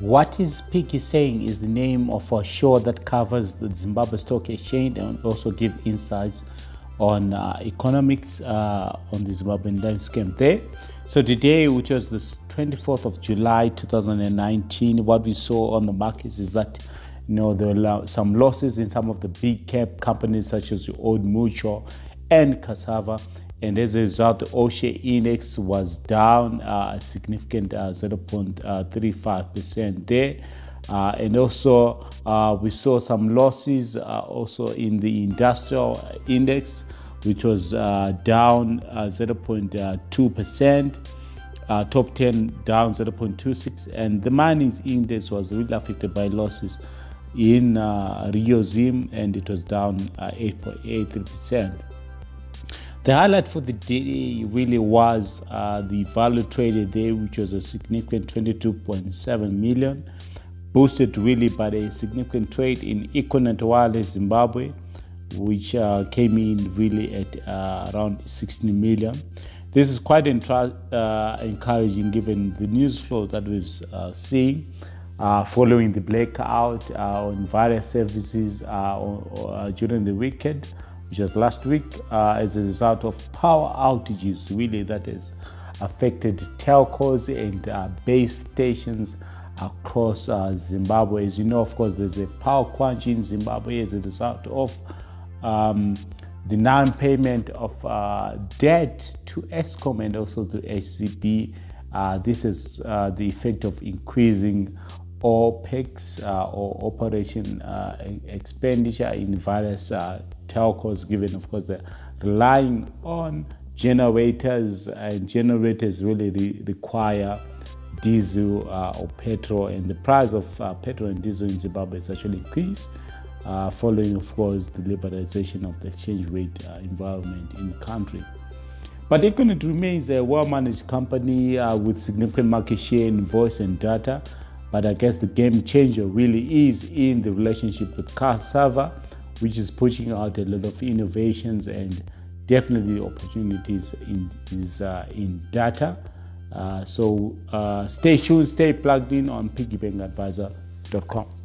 What is Piggy saying is the name of a show that covers the Zimbabwe Stock Exchange and also give insights on uh, economics uh, on the Zimbabwean landscape there. So today, which was the 24th of July 2019, what we saw on the markets is that you know there were some losses in some of the big cap companies such as Old Mutual and Cassava and as a result, the All Share index was down uh, a significant uh, 0.35% there. Uh, and also, uh, we saw some losses uh, also in the industrial index, which was uh, down 0.2%. top 10 down 0.26 and the mining index was really affected by losses in Rio Zim and it was down 8.83%. The highlight for the day really was uh, the value traded day, which was a significant 22.7 million, boosted really by a significant trade in Econet Wireless Zimbabwe, which uh, came in really at uh, around 16 million. This is quite uh, encouraging given the news flow that we've uh, seen. Uh, following the blackout on various services during the weekend, was last week, uh, as a result of power outages, really, that has affected telcos and uh, base stations across uh, Zimbabwe. As you know, of course, there's a power crunch in Zimbabwe as a result of um, the non payment of uh, debt to Eskom and also to HCB. Uh, this is uh, the effect of increasing OPEX uh, or operation uh, expenditure in various uh, telcos, given, of course, they're relying on generators, and generators really re- require diesel uh, or petrol, and the price of uh, petrol and diesel in Zimbabwe has actually increased. Uh, following, of course, the liberalization of the exchange rate environment in the country. But Econet remains a well managed company with significant market share in voice and data. But I guess the game changer really is in the relationship with Cassava which is pushing out a lot of innovations and definitely opportunities in is uh, in data. Uh, so uh, stay tuned, stay plugged in on piggybangadvisor.com.